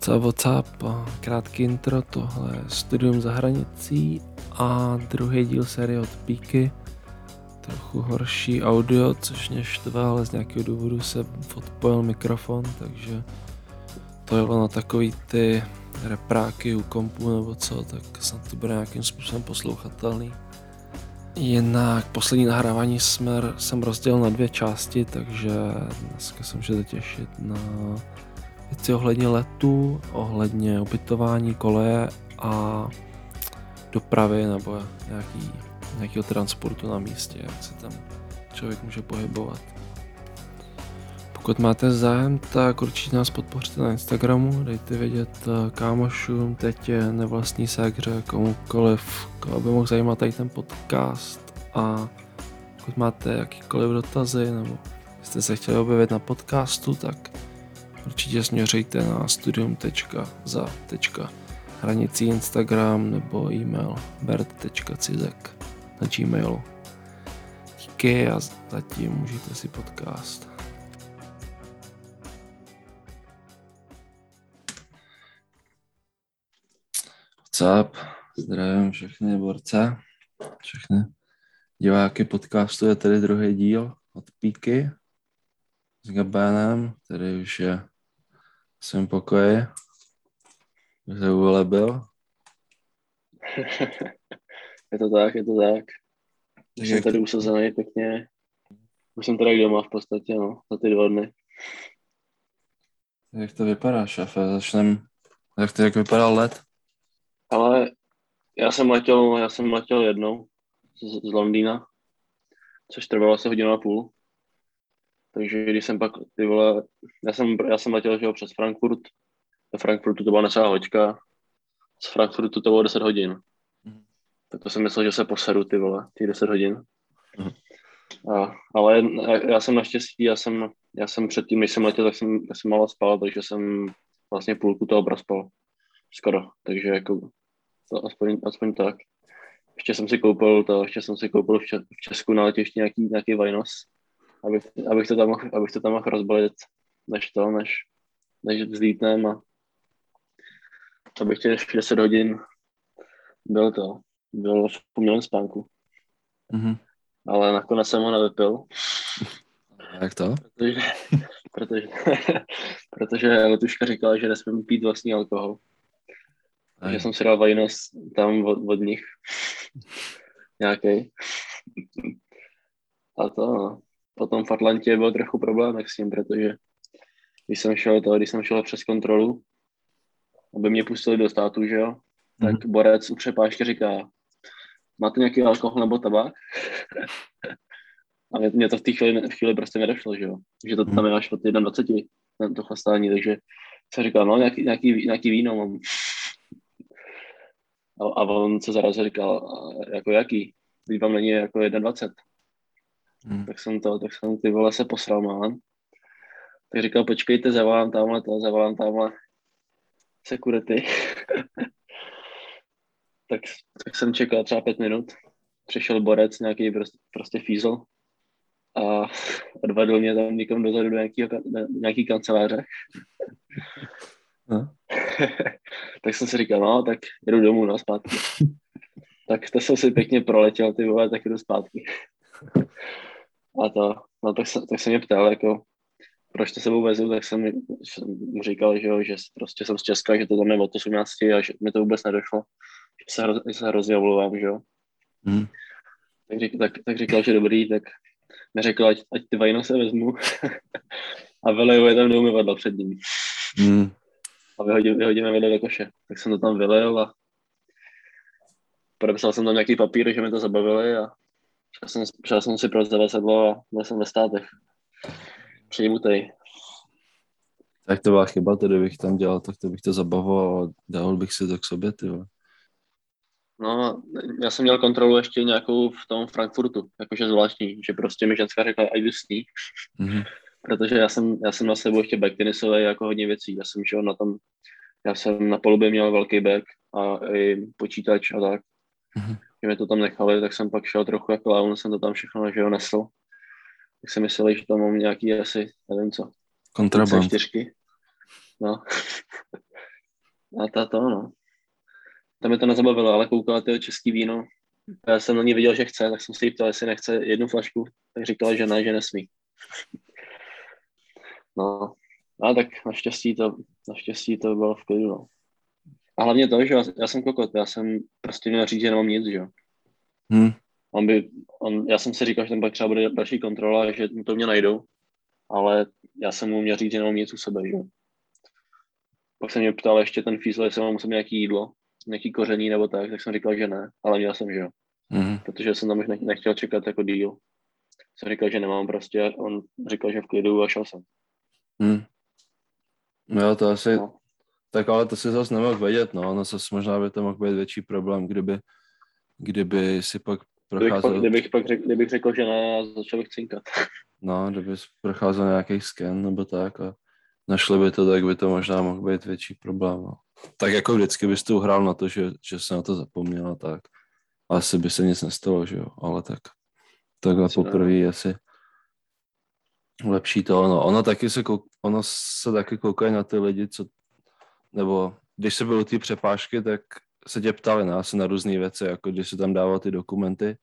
WhatsApp, WhatsApp, krátký intro, tohle je Studium za hranicí a druhý díl série od Píky. Trochu horší audio, což mě štve, ale z nějakého důvodu se odpojil mikrofon, takže to jelo na takový ty repráky u kompu nebo co, tak snad to bude nějakým způsobem poslouchatelný. Jinak poslední nahrávání jsme, jsem rozdělil na dvě části, takže dneska se můžete těšit na věci ohledně letu, ohledně ubytování koleje a dopravy nebo nějaký, nějakého transportu na místě, jak se tam člověk může pohybovat. Pokud máte zájem, tak určitě nás podpořte na Instagramu, dejte vědět eh, kámošům, tetě, nevlastní ségře, komukoliv, koho by mohl zajímat tady ten podcast a pokud máte jakýkoliv dotazy nebo jste se chtěli objevit na podcastu, tak určitě směřujte na studium.za.hranicí Instagram nebo e-mail bert.cizek na gmailu. Díky a zatím můžete si podcast. Up? Zdravím všechny borce, všechny diváky podcastu je tady druhý díl od Píky s Gabénem, který už je v svém pokoji, kde byl. je to tak, je to tak. Už jsem tady usazený pěkně. Už jsem tady doma v podstatě, no, za ty dva dny. Jak to vypadá, šafe? Začnem, jak to jak vypadá let? Ale já jsem letěl, já jsem letěl jednou z, z Londýna, což trvalo asi hodinu a půl. Takže když jsem pak, ty vole, já jsem, já jsem letěl že jo, přes Frankfurt, do Frankfurtu to byla necelá hoďka, z Frankfurtu to bylo 10 hodin. Mm. Tak to jsem myslel, že se poseru, ty vole, ty 10 hodin. Mm. A, ale já jsem naštěstí, já jsem, já jsem předtím, než jsem letěl, tak jsem, já jsem malo spal, takže jsem vlastně půlku toho prospal. Skoro, takže jako to aspoň, aspoň tak. Ještě jsem si koupil to, ještě jsem si koupil v, v Česku na letišti nějaký, nějaký Vajnos, abych, abych, to tam mohl, abych to tam mohl rozbalit, než to, než, než vzlítnem a abych těch 10 hodin byl to, byl v umělém spánku. Mm-hmm. Ale nakonec jsem ho nevypil. Jak to? Protože, protože, protože letuška říkala, že nesmím pít vlastní alkohol. Takže jsem si dal vajnos tam od, od nich. Nějaký. A to, no. Potom v Atlantě byl trochu problém s tím, protože když jsem šel to, když jsem šel přes kontrolu, aby mě pustili do státu, že jo, tak mm-hmm. borec u přepážky říká, máte nějaký alkohol nebo tabák? A mě, mě to v té chvíli, v chvíli prostě nedošlo, že jo, že to tam je až od 21, to chlastání, takže jsem říkal, no nějaký, nějaký, nějaký víno mám. A, a on se zarazil říkal, jako jaký? Když vám není jako 21. Hmm. Tak jsem to, tak jsem ty vole se posral mám. Tak říkal, počkejte, zavolám tamhle to, zavolám tamhle security. tak, tak jsem čekal třeba pět minut. Přišel borec, nějaký prostě, prostě fízl a odvedl mě tam někam dozadu do nějakého, nějaký kanceláře. No. tak jsem si říkal, no, tak jedu domů, no, zpátky. tak to jsem si pěkně proletěl, ty vole, tak jdu zpátky. A to, no tak, se, tak se mě ptal, jako, proč to sebou vezu, tak jsem mu říkal, že, jo, že prostě jsem z Česka, že to tam je od 18 a že mi to vůbec nedošlo, že se, hroz, že se hrozně omlouvám, že jo. Hmm. Tak, tak, tak, říkal, že dobrý, tak mi řekl, ať, ať ty vajno se vezmu a vyleju je tam do umyvadla před ním. Hmm a vyhodím, vyhodíme video do koše. Tak jsem to tam vylil a podepsal jsem tam nějaký papír, že mi to zabavili a šel jsem, šel jsem si pro zavazadlo a byl jsem ve státech. Přijmutej. Tak to byla chyba, tedy bych tam dělal, tak to bych to zabavoval a dal bych si to k sobě, ty No, já jsem měl kontrolu ještě nějakou v tom Frankfurtu, jakože zvláštní, že prostě mi ženská řekla, ať jdu s ní. Mm-hmm protože já jsem, já jsem na sebou ještě back tenisové jako hodně věcí. Já jsem šel na tom, já jsem na polubě měl velký back a i počítač a tak. Mm-hmm. Že mě to tam nechali, tak jsem pak šel trochu jako laun, jsem to tam všechno, že ho nesl. Tak jsem myslel, že tam mám nějaký asi, nevím co. Kontraband. čtyřky. No. A ta to, no. Tam mi to nezabavilo, ale koukala to český víno. Já jsem na ní viděl, že chce, tak jsem se jí ptal, jestli nechce jednu flašku, tak říkala, že ne, že nesmí. No, a tak naštěstí to, naštěstí to bylo v klidu, no. A hlavně to, že já, já jsem kokot, já jsem prostě měl říct, že nemám nic, že jo. Hmm. On by, on, já jsem si říkal, že tam pak třeba bude další kontrola, že to mě najdou, ale já jsem mu měl říct, že nemám nic u sebe, že jo. Pak se mě ptal ještě ten fízl, jestli mám u sebe nějaký jídlo, nějaký koření nebo tak, tak jsem říkal, že ne, ale měl jsem, že jo. Hmm. Protože jsem tam už nechtěl čekat jako díl. Jsem říkal, že nemám prostě, on říkal, že v klidu a šel jsem. Hmm. Jo, to asi, No. Tak ale to si zase nemohl vědět, no, ono zase možná by to mohl být větší problém, kdyby, kdyby si pak Kdybych pak, procházel, kdybych pak řekl, kdybych řekl, že ne, začal bych cinkat. no, kdyby procházel nějaký sken nebo tak a našli by to, tak by to možná mohl být větší problém, no. Tak jako vždycky bys tu hrál na to, že, že se na to zapomněl a tak. Asi by se nic nestalo, že jo, ale tak takhle ne. poprvé je asi lepší to ono. Ono taky se, kouk, ono se taky koukají na ty lidi, co, nebo když se byly ty přepážky, tak se tě ptali na, asi na různé věci, jako když se tam dával ty dokumenty.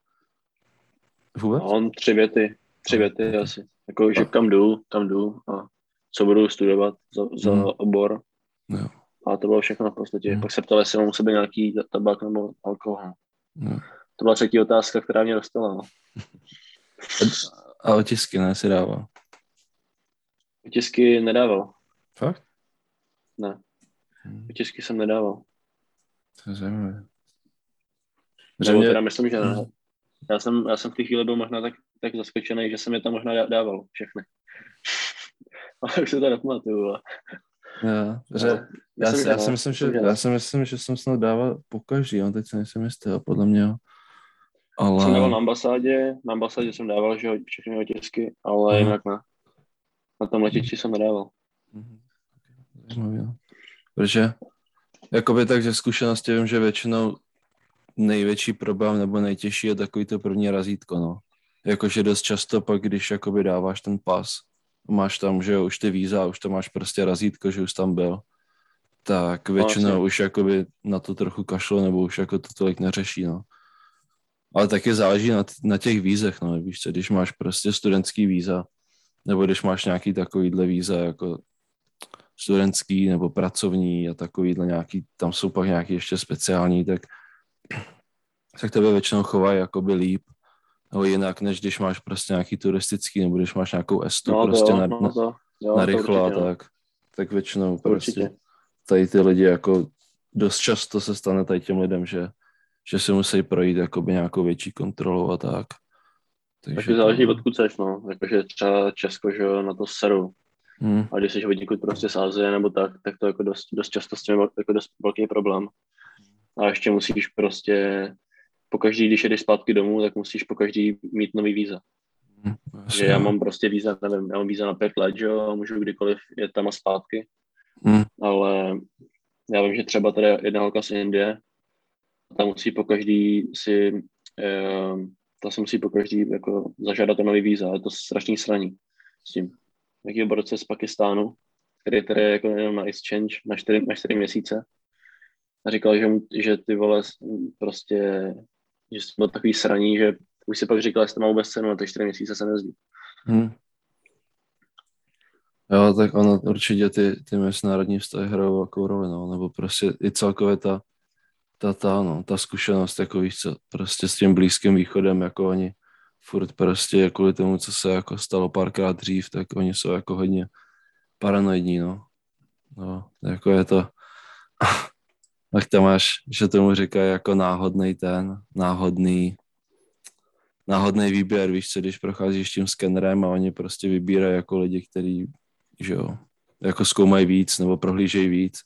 Vůbec? On tři věty, tři věty asi. Jako, že kam jdu, kam jdu a co budu studovat za, za Mhm. obor. Jo. A to bylo všechno v podstatě. Mhm. Pak se ptali, jestli mám u sebe nějaký ta- tabák nebo alkohol. Jo. To byla třetí otázka, která mě dostala. No. A otisky ne, si dával. Otisky nedával. Fakt? Ne, Hm, otisky jsem nedával. To je zajímavé. Že Nebo teda myslím, že ne. Mhm. Já jsem, já jsem v té chvíli byl možná tak, tak zaskočený, že jsem je tam možná dá- dával všechny. Ale už se to nepamatuju. ale- já, že, No, já, myslím, že já, ne. si myslím, že, já si myslím, že jsem snad dával po každý, on teď se nejsem jistý, ale podle mě jo. Jsem dával na Ale, ambasádě, na ambasádě jsem dával, že všechny otisky, ale Mhm. jinak ne. Na tom letišti jsem nedával. Mhm. No. Protože jakoby tak ze zkušenosti vím, že většinou největší problém nebo nejtěžší je takový to první razítko, no. Jakože dost často pak, když jakoby dáváš ten pas, máš tam, že jo, už ty víza, už tam máš prostě razítko, že už tam byl, tak většinou jasně. už jakoby na to trochu kašlo, nebo už jako to tolik neřeší, no. Ale taky záleží na, t- na těch vízech, no, víš co, když máš prostě studentský víza, nebo když máš nějaký takovýhle víza, jako studentský nebo pracovní a takovýhle nějaký, tam jsou pak nějaký ještě speciální, tak, tak tebe většinou chovají jakoby líp, nebo jinak, než když máš prostě nějaký turistický, nebo když máš nějakou estu No prostě jo, na, no to, jo, na rychlo a určitě, no. tak, tak většinou prostě určitě. tady ty lidi jako dost často se stane tady těm lidem, že, že si musí projít jakoby nějakou větší kontrolou a tak. Taky záleží, odkud seš, no. Jakože třeba Česko, že na to seru. Hmm, A když jsi odnikud prostě z Azie nebo tak, tak to jako dost, dost často s tím je jako dost velký problém. A ještě musíš prostě, pokaždý, když jedeš zpátky domů, tak musíš pokaždý mít nový víza. hmm, Že já mám prostě víza, nevím, já mám víza na pět let, že jo, a můžu kdykoliv jet tam a zpátky, hmm, ale já vím, že třeba tady jedna holka z Indie, ta musí pokaždý si, eh, ta si musí pokaždý jako zažádat o nový víza, je to strašný sraní s tím. Jaký borce z Pakistánu, který tady jako jenom na exchange na čtyři, na čtyři měsíce. A říkal, že, že ty vole prostě, že to bylo takový sraní, že už si pak říkal, jestli to má vůbec cenu, na ty čtyři měsíce se nezdí. hmm. Jo, tak ono určitě ty, ty mezinárodní vztahy hrajou velkou roli, no, nebo prostě i celkově ta, ta, ta, no, ta zkušenost, jako víš co, prostě s tím blízkým východem, jako oni furt prostě kvůli tomu, co se jako stalo párkrát dřív, tak oni jsou jako hodně paranoidní, no. No, jako je to, tak tam máš, že tomu říkají jako náhodný ten, náhodný, náhodný výběr, víš co, když procházíš tím skenerem a oni prostě vybírají jako lidi, kteří, že jo, jako zkoumají víc nebo prohlížejí víc.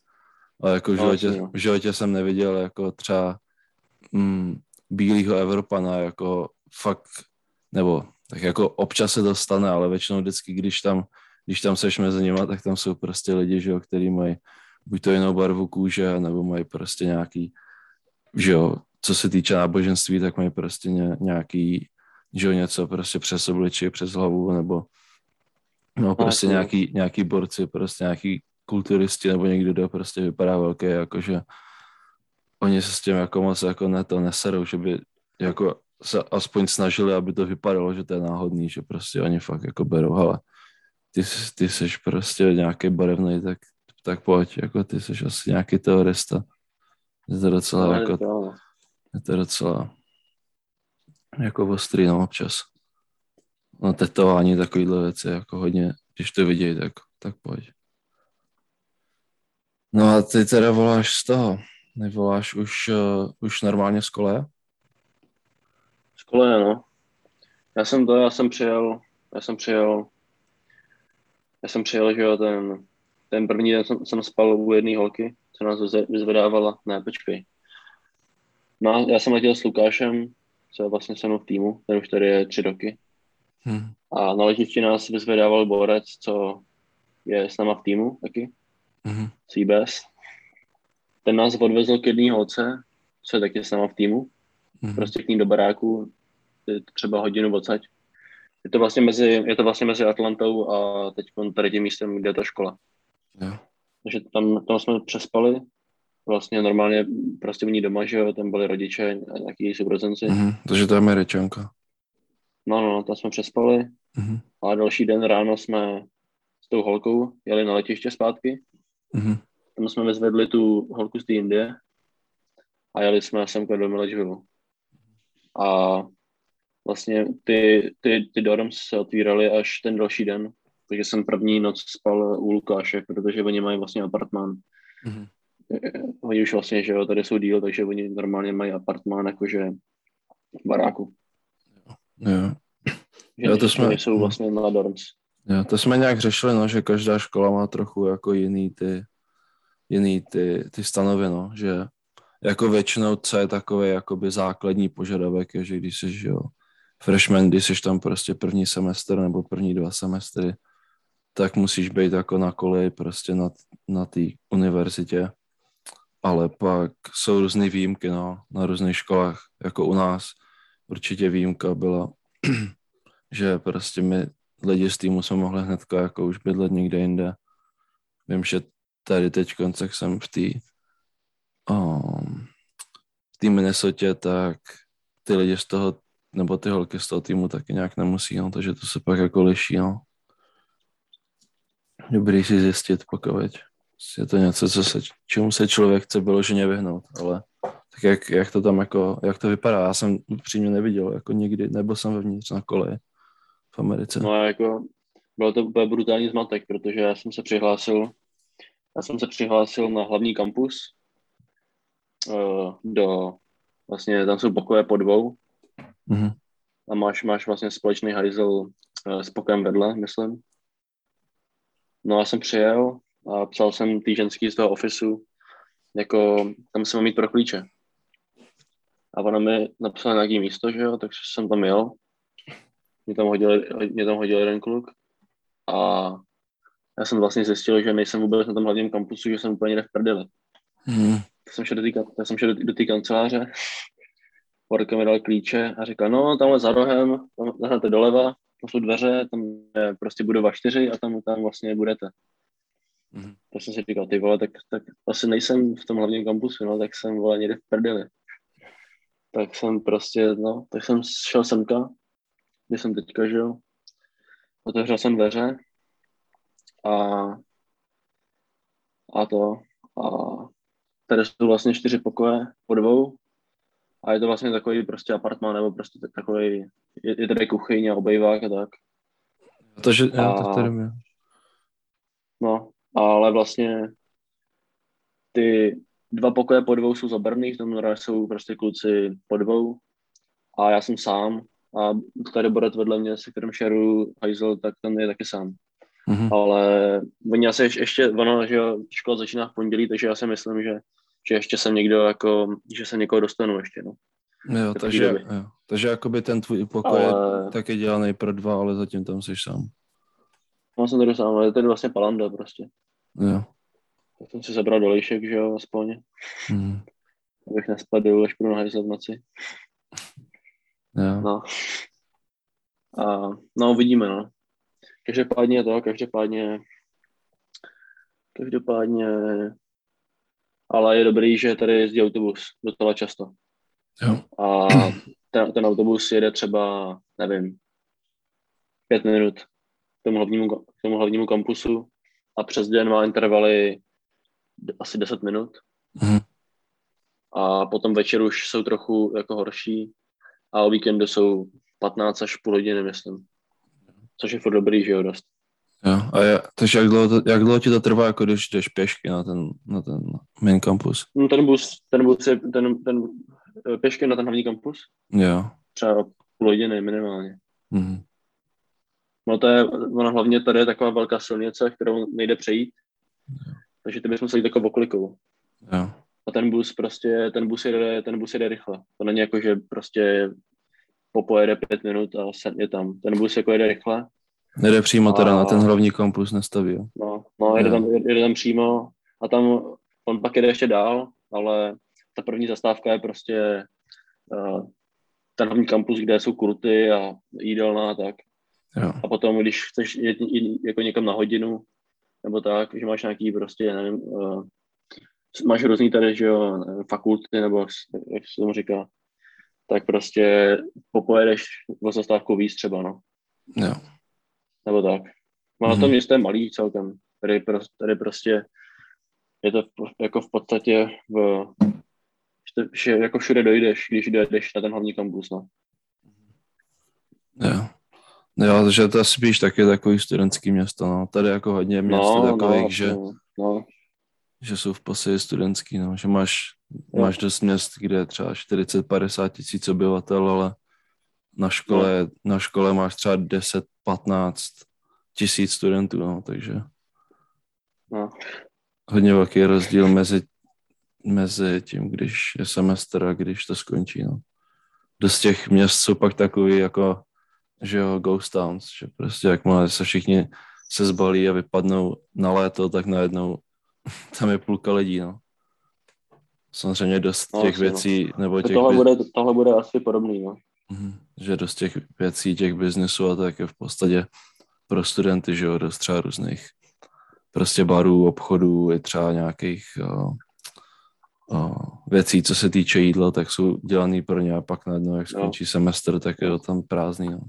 Ale jako v No, životě, no. v životě jsem neviděl jako třeba mm, bílýho Evropana jako fakt, nebo tak jako občas se dostane, ale většinou vždycky, když tam, když tam seš mezi nimi, tak tam jsou prostě lidi, že jo, který mají buď to jinou barvu kůže, nebo mají prostě nějaký, že jo, co se týče náboženství, tak mají prostě ně, nějaký, že jo, něco prostě přes obličej, přes hlavu, nebo no prostě jasně. nějaký, nějaký borci, prostě nějaký kulturisti nebo někdo, kdo prostě vypadá velký, jakože oni se s tím jako moc jako ne to neserou, že by jako se aspoň snažili, aby to vypadalo, že to je náhodný, že prostě oni fakt jako berou, ale ty, ty jsi prostě nějaký barevný, tak, tak pojď, jako ty jsi asi nějaký teorista. Je to docela No, jako, to, je to docela jako ostrý, no, občas. No, tetování, takovýhle věci, jako hodně, když to vidějí, tak, tak pojď. No a ty teda voláš z toho, nevoláš už, uh, už normálně z koleje? Z koleje, no. Já jsem to, já jsem přijel, já jsem přijel, já jsem přijel, že jo, ten, ten první den jsem, jsem spal u jedné holky, co nás vyzvedávala, ne, počkej. No, já jsem letěl s Lukášem, co je vlastně se mnou v týmu, ten už tady je tři roky. Hm. A na letišti nás vyzvedával borec, co je s náma v týmu taky, Mhm. CBS. Ten nás odvezl k jedné holce, co je taky s náma v týmu, Mhm. prostě k ní do baráku, třeba hodinu odsaď. Je to vlastně mezi, je to vlastně mezi Atlantou a teď tady tím místem, kde je ta škola. Jo. Takže tam, tam jsme přespali, vlastně normálně prostě u ní doma, že jo, tam byli rodiče a nějaký sourozenci. Mm. Mhm. Takže to je Američanka. No, no, tam jsme přespali Mhm. a další den ráno jsme s tou holkou jeli na letiště zpátky. Mhm. Tam jsme vyzvedli tu holku z té Indie a jeli jsme semka do Milledgeville. A vlastně ty, ty, ty dorms se otvíraly až ten další den, takže jsem první noc spal u Lukáše, protože oni mají vlastně apartmán. Mhm. Oni už vlastně, že jo, tady jsou díl, takže oni normálně mají apartmán jakože v baráku. Jo. Že Jo, to jsme- jsou vlastně na dorms. Jo, to jsme nějak řešili, no, že každá škola má trochu jako jiný ty, jiný ty, ty stanovy, no, že jako většinou co je takový jakoby základní požadavek, je, že když jsi, že jo, freshman, když jsi tam prostě první semestr nebo první dva semestry, tak musíš být jako na koleji prostě na, na té univerzitě. Ale pak jsou různé výjimky, no, na různých školách, jako u nás určitě výjimka byla, že prostě my lidi z týmu jsme mohli hnedka jako už bydlet někde jinde. Vím, že tady teď koncek jsem v té um, v té tak ty lidi z toho, nebo ty holky z toho týmu taky nějak nemusí, no, takže to se pak jako liší, no. Dobrý si zjistit, pokud je to něco, co se, čemu se člověk chce vyloženě vyhnout, ale tak jak, jak to tam jako, jak to vypadá, já jsem upřímně neviděl, jako nikdy, nebyl jsem vevnitř na koleji v Americe. No jako byl to úplně brutální zmatek, protože já jsem se přihlásil, já jsem se přihlásil na hlavní kampus uh, do, vlastně tam jsou pokoje po dvou Mhm. a máš, máš vlastně společný hajzel uh, s pokojem vedle, myslím. No a jsem přijel a psal jsem tý ženský z toho ofisu, jako tam jsem mám mít pro klíče. A ona mi napsala nějaký místo, že jo, takže jsem tam jel. Mě tam hodil, mě tam hodil jeden kluk a já jsem vlastně zjistil, že nejsem vůbec na tom hlavním kampusu, že jsem úplně někde v prdeli. Mhm. Tak jsem šel do té tak jsem šel do, do té kanceláře, Porka mi dal klíče a říkal, no tamhle za rohem, tam zahnete doleva, tam jsou dveře, tam je prostě budova čtyři a tam, tam vlastně budete. Mhm. Tak jsem si říkal, ty vole, tak, tak asi nejsem v tom hlavním kampusu, no, tak jsem vole někde v prdeli. Tak jsem prostě, no, tak jsem šel semka, kde jsem teďka žil, otevřel jsem dveře a, a to, a tady jsou vlastně čtyři pokoje po dvou a je to vlastně takový prostě apartmán nebo prostě takový, je, je tady kuchyň a obejvák a tak. Takže, jo, A- tak to jde. No, ale vlastně ty dva pokoje po dvou jsou zabrný, v tom jsou prostě kluci po dvou a já jsem sám a tady Boret vedle mě, se kterým šeru hajzel, tak ten je taky sám. Mhm. Ale oni asi ještě, ještě ono, že škola začíná v pondělí, takže já si myslím, že, že ještě jsem někdo jako, že se někoho dostanu ještě, no. Jo, takže, doby. jo. takže jakoby ten tvůj pokoj je Ale taky dělaný pro dva, ale zatím tam jsi sám. mám jsem tady sám, ale je tady vlastně palanda prostě. Jo. Tak jsem si zabral dolejšek, že jo, aspoň, Mhm. abych nespadl, až půjdu na hajzle v noci. Jo. No. A, no, uvidíme, no. Každopádně to, každopádně každopádně, ale je dobrý, že tady jezdí autobus docela často. Jo. A ten, ten autobus jede třeba, nevím, pět minut k tomu hlavnímu, k tomu hlavnímu kampusu a přes den má intervaly asi 10 minut. Mhm. A potom večer už jsou trochu jako horší a o víkendu jsou 15 až půl hodiny, myslím. Což je furt dobrý, že jo, dost. Jo. A je, takže jak dlouho, to, jak dlouho ti to trvá, jako když jdeš pěšky na ten, na ten main campus? No, ten bus, ten bus je, ten, ten eh, pěšky na ten hlavní kampus, Jo. třeba půl hodiny minimálně. Mhm. No to je, ona hlavně tady je taková velká silnice, kterou nejde přejít, takže ty bychom se jít jako oklikou. Jo. A ten bus prostě, ten bus jede, ten bus jede rychle. To není jako, že prostě popojede pět minut a je tam. Ten bus jako jede rychle. Jede přímo teda A- na ten hlavní kampus, nestaví, jo? No, no jede, tam, jede tam přímo a tam on pak jede ještě dál, ale ta první zastávka je prostě uh, ten hlavní kampus, kde jsou kurty a jídelná a tak. Jo. A potom, když chceš jet jako někam na hodinu, nebo tak, že máš nějaký prostě, nevím, uh, máš různý tady, že jo, nevím, fakulty, nebo jak se tomu říká, tak prostě popojedeš o zastávku víc třeba, no, Jo. Nebo tak. No a to město je malý celkem, tady, prostě, tady prostě je to v, jako v podstatě v, že- jako všude dojdeš, když dojedeš na ten hlavní kampus, no. Jo. Jo, že to je spíš taky takový studentský město, no. Tady jako hodně měst No, no, takových, no, že, no, no, že jsou v podstatě studentský, no. Že máš, Jo. máš dost měst, kde je třeba 40-50 tisíc obyvatel, ale na škole, na škole máš třeba 10-15 tisíc studentů, no, takže no. hodně velký rozdíl mezi, mezi tím, když je semestr a když to skončí, no. Dost těch měst jsou pak takový jako, že jo, ghost towns, že prostě jakmile se všichni se zbalí a vypadnou na léto, tak najednou tam je půlka lidí, no. Samozřejmě dost No, těch no. věcí, nebo těch, Tohle bude, tohle bude asi podobný, no. Mhm. že dost těch věcí, těch biznesů a tak je v podstatě pro studenty, že jo, dost třeba různých prostě barů, obchodů, i třeba nějakých o, o, věcí, co se týče jídla, tak jsou dělaný pro ně a pak najednou, jak skončí semestr, tak je to tam prázdný, no.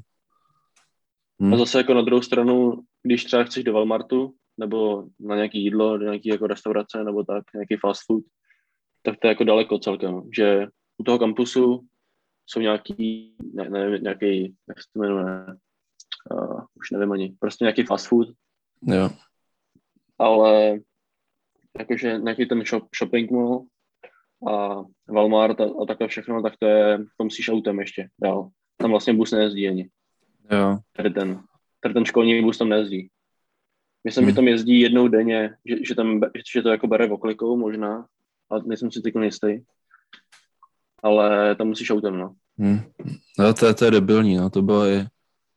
Hm? A zase jako na druhou stranu, když třeba chceš do Walmartu, nebo na nějaký jídlo, do nějaký jako restaurace, nebo tak, nějaký fast food, tak to je jako daleko celkem, že u toho kampusu jsou nějaký, ne, ne, nějaký, jak se to jmenuje, uh, už nevím ani, prostě nějaký fast food, Jo, ale jakože nějaký ten shop, shopping mall a Walmart a, a takhle všechno, tak to je, to musíš autem ještě dál. Tam vlastně bus nejezdí ani. jo, Tady ten, tady ten školní bus tam nejezdí. Myslím, Hmm. že tam jezdí jednou denně, že, že, tam, že to jako bere oklikou možná, ale nejsem si teď jistý. Ale tam musíš autem, no. hm. no to, je- to je debilní, no, to bylo i,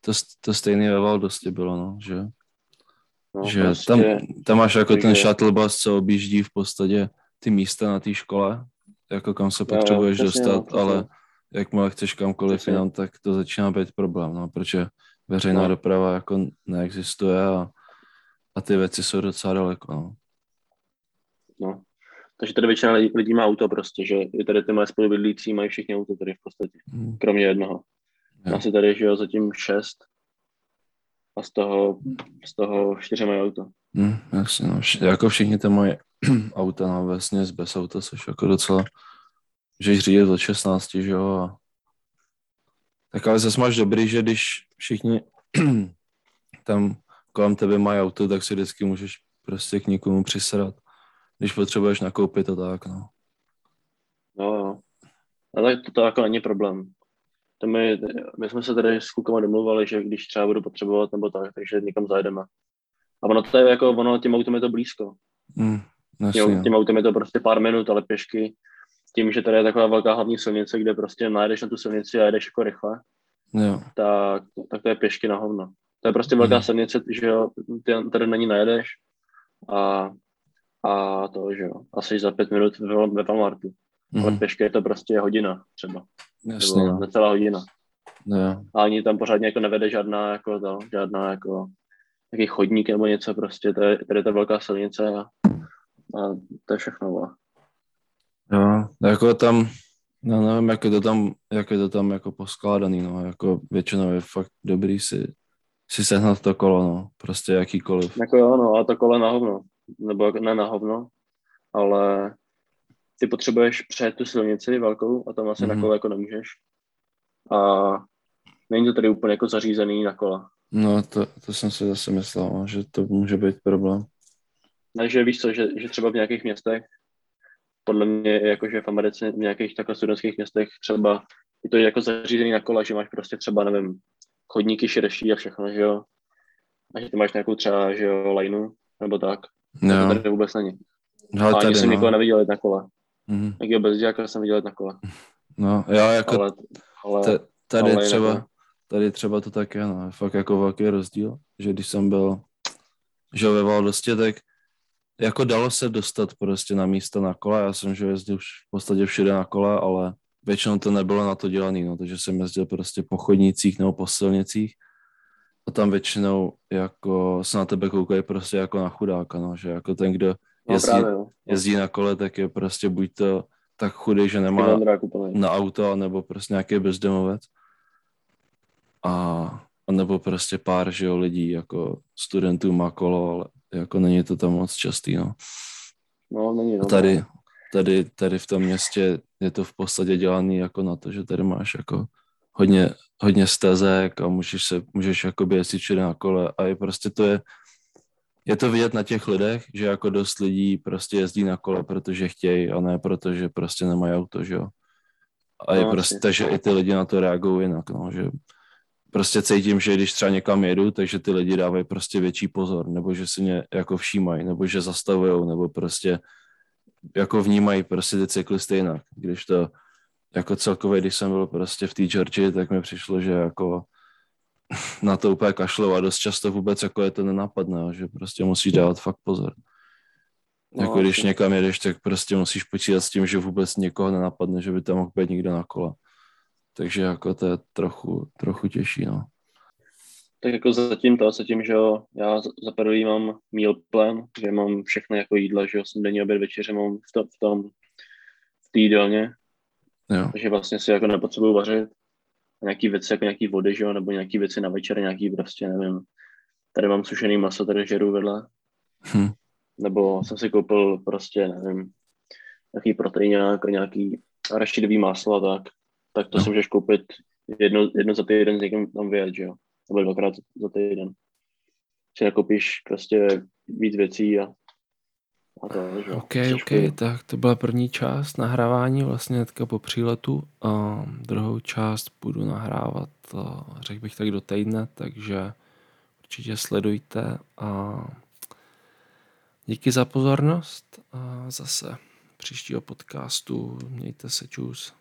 to, to stejné ve Valdosti bylo, no, že no že tam, tam máš jako ten shuttle bus, co objíždí v podstatě ty místa na té škole, jako kam se jo, potřebuješ přesně, dostat, no, ale jakmile chceš kamkoliv Přesně. jinam, tak to začíná být problém, no, protože veřejná No. doprava jako neexistuje a, a ty věci jsou docela daleko, no. No. Takže tady většina lidí, lidí má auto prostě, že i tady ty moje spolubydlící mají všichni auto tady v podstatě, Hm, kromě jednoho. Jo. Asi tady, že jo, zatím šest a z toho, z toho čtyři mají auto. Hm, jasně, no. Vš- jako všichni tam mají auta, no, vlastně bez auta, což jako docela, že jich řídit od 16, že jo, a tak ale zase máš dobrý, že když všichni tam kolem tebe mají auto, tak si vždycky můžeš prostě k někomu přisedat, když potřebuješ nakoupit a tak, no. Jo, jo. Ale to, to jako není problém. To my, my jsme se tady s klukama domluvali, že když třeba budu potřebovat nebo tak, takže někam zajedeme. A ono to je jako, ono tím autem je to blízko. Jasně, Jo, no. tím autem je to prostě pár minut, ale pěšky. Tím, že tady je taková velká hlavní silnice, kde prostě najedeš na tu silnici a jedeš jako rychle, jo, tak, tak to je pěšky na hovno. To je prostě velká Mhm. silnice, že jo, ty tady na ní najedeš a, a to, že jo, asi za pět minut ve, Walmartu. Ale mhm, pěšky je to prostě hodina třeba, jasně, nebo no. necelá hodina. jo, A ani tam pořádně jako nevede žádná jako to, žádná jako nějaký chodník nebo něco prostě, to je, tady je ta velká silnice a, a to je všechno. Vole. Jo, jako tam, no nevím, jak je to tam, jak je to tam jako poskládaný, no, jako většinou je fakt dobrý si, si sehnat to kolo, no, prostě jakýkoliv. Jako jo, no, a to kolo na hovno, nebo ne na hovno, ale ty potřebuješ přejet tu silnici velkou a tam asi mm-hmm. na Mhm. kole jako nemůžeš. A není to tady úplně jako zařízený na kola. No, to, to jsem si zase myslel, no, že to může být problém. Takže víš co, že, že třeba v nějakých městech, podle mě jakože v Americe, v nějakých takhle studentských městech třeba je to jako zařízený na kola, že máš prostě třeba, nevím, chodníky širší a všechno, že jo. A že ty máš nějakou třeba, že jo, lineu, nebo tak. To Jo, tady vůbec není. hele, A ani tady, jsem nikoho no. neviděl jet na kole. Mhm. Jakýho bezděláka jsem viděl na kole. no, já jako Ale, ale T- tady ale třeba, jinak tady třeba to tak je, no, fakt jako velký rozdíl, že když jsem byl, že ve Valdostě, tak jako dalo se dostat prostě na místa na kole, já jsem, že jezdil už v podstatě všude na kole, ale většinou to nebylo na to dělaný, no, takže jsem jezdil prostě po chodnicích nebo po silnicích a tam většinou jako se na tebe koukají prostě jako na chudáka, no, že jako ten, kdo no, jezdí, právě, jo. jezdí na kole, tak je prostě buď to tak chudý, že nemá na auto, nebo prostě nějaký bezdomovec. A, a nebo prostě pár, že jo, lidí, jako studentů má kolo, ale jako není to tam moc častý, no. No, není, A no. tady, tady, tady v tom městě je to v podstatě dělaný jako na to, že tady máš jako hodně, hodně stezek a můžeš se, můžeš jako jezdit všude na kole a je prostě to je, je to vidět na těch lidech, že jako dost lidí prostě jezdí na kole, protože chtějí a ne protože prostě nemají auto, že jo. A je No, prostě, takže i ty lidi na to reagují jinak, no, že prostě cítím, že když třeba někam jedu, takže ty lidi dávají prostě větší pozor, nebo že si mě jako všímají, nebo že zastavují, nebo prostě jako vnímají prostě ty cyklisty jinak. Když to jako celkově, když jsem byl prostě v té Georgii, tak mi přišlo, že jako na to úplně kašlou a dost často vůbec jako je to nenapadne, že prostě musíš dávat fakt pozor. No, jako když asi. někam jedeš, tak prostě musíš počítat s tím, že vůbec někoho nenapadne, že by tam mohl být někdo na kola. Takže jako to je trochu, trochu těžší, no. Tak jako zatím to, zatím, že jo, já za- prvý mám meal plan, že mám všechno jako jídla, že jo, snídaní, oběd, večeře mám v, to, v tom, v té jídelně, Jo, takže vlastně si jako nepotřebuju vařit. Nějaký věci, jako nějaký vody, že jo, nebo nějaký věci na večer, nějaký prostě, nevím. Tady mám sušený maso, tady žeru vedle. hm. Nebo jsem si koupil prostě, nevím, nějaký proteinák, nějaký arašidový máslo a tak. Tak to No. si můžeš koupit jedno, jedno za týden s někým tam vyjet, že jo. Nebo dvakrát za týden. Si nakoupíš prostě víc věcí a, že. OK, OK, tak to byla první část nahrávání vlastně hnedka po příletu. A druhou část budu nahrávat, řekl bych tak do týdne, takže určitě sledujte a díky za pozornost a zase příštího podcastu. Mějte se čus.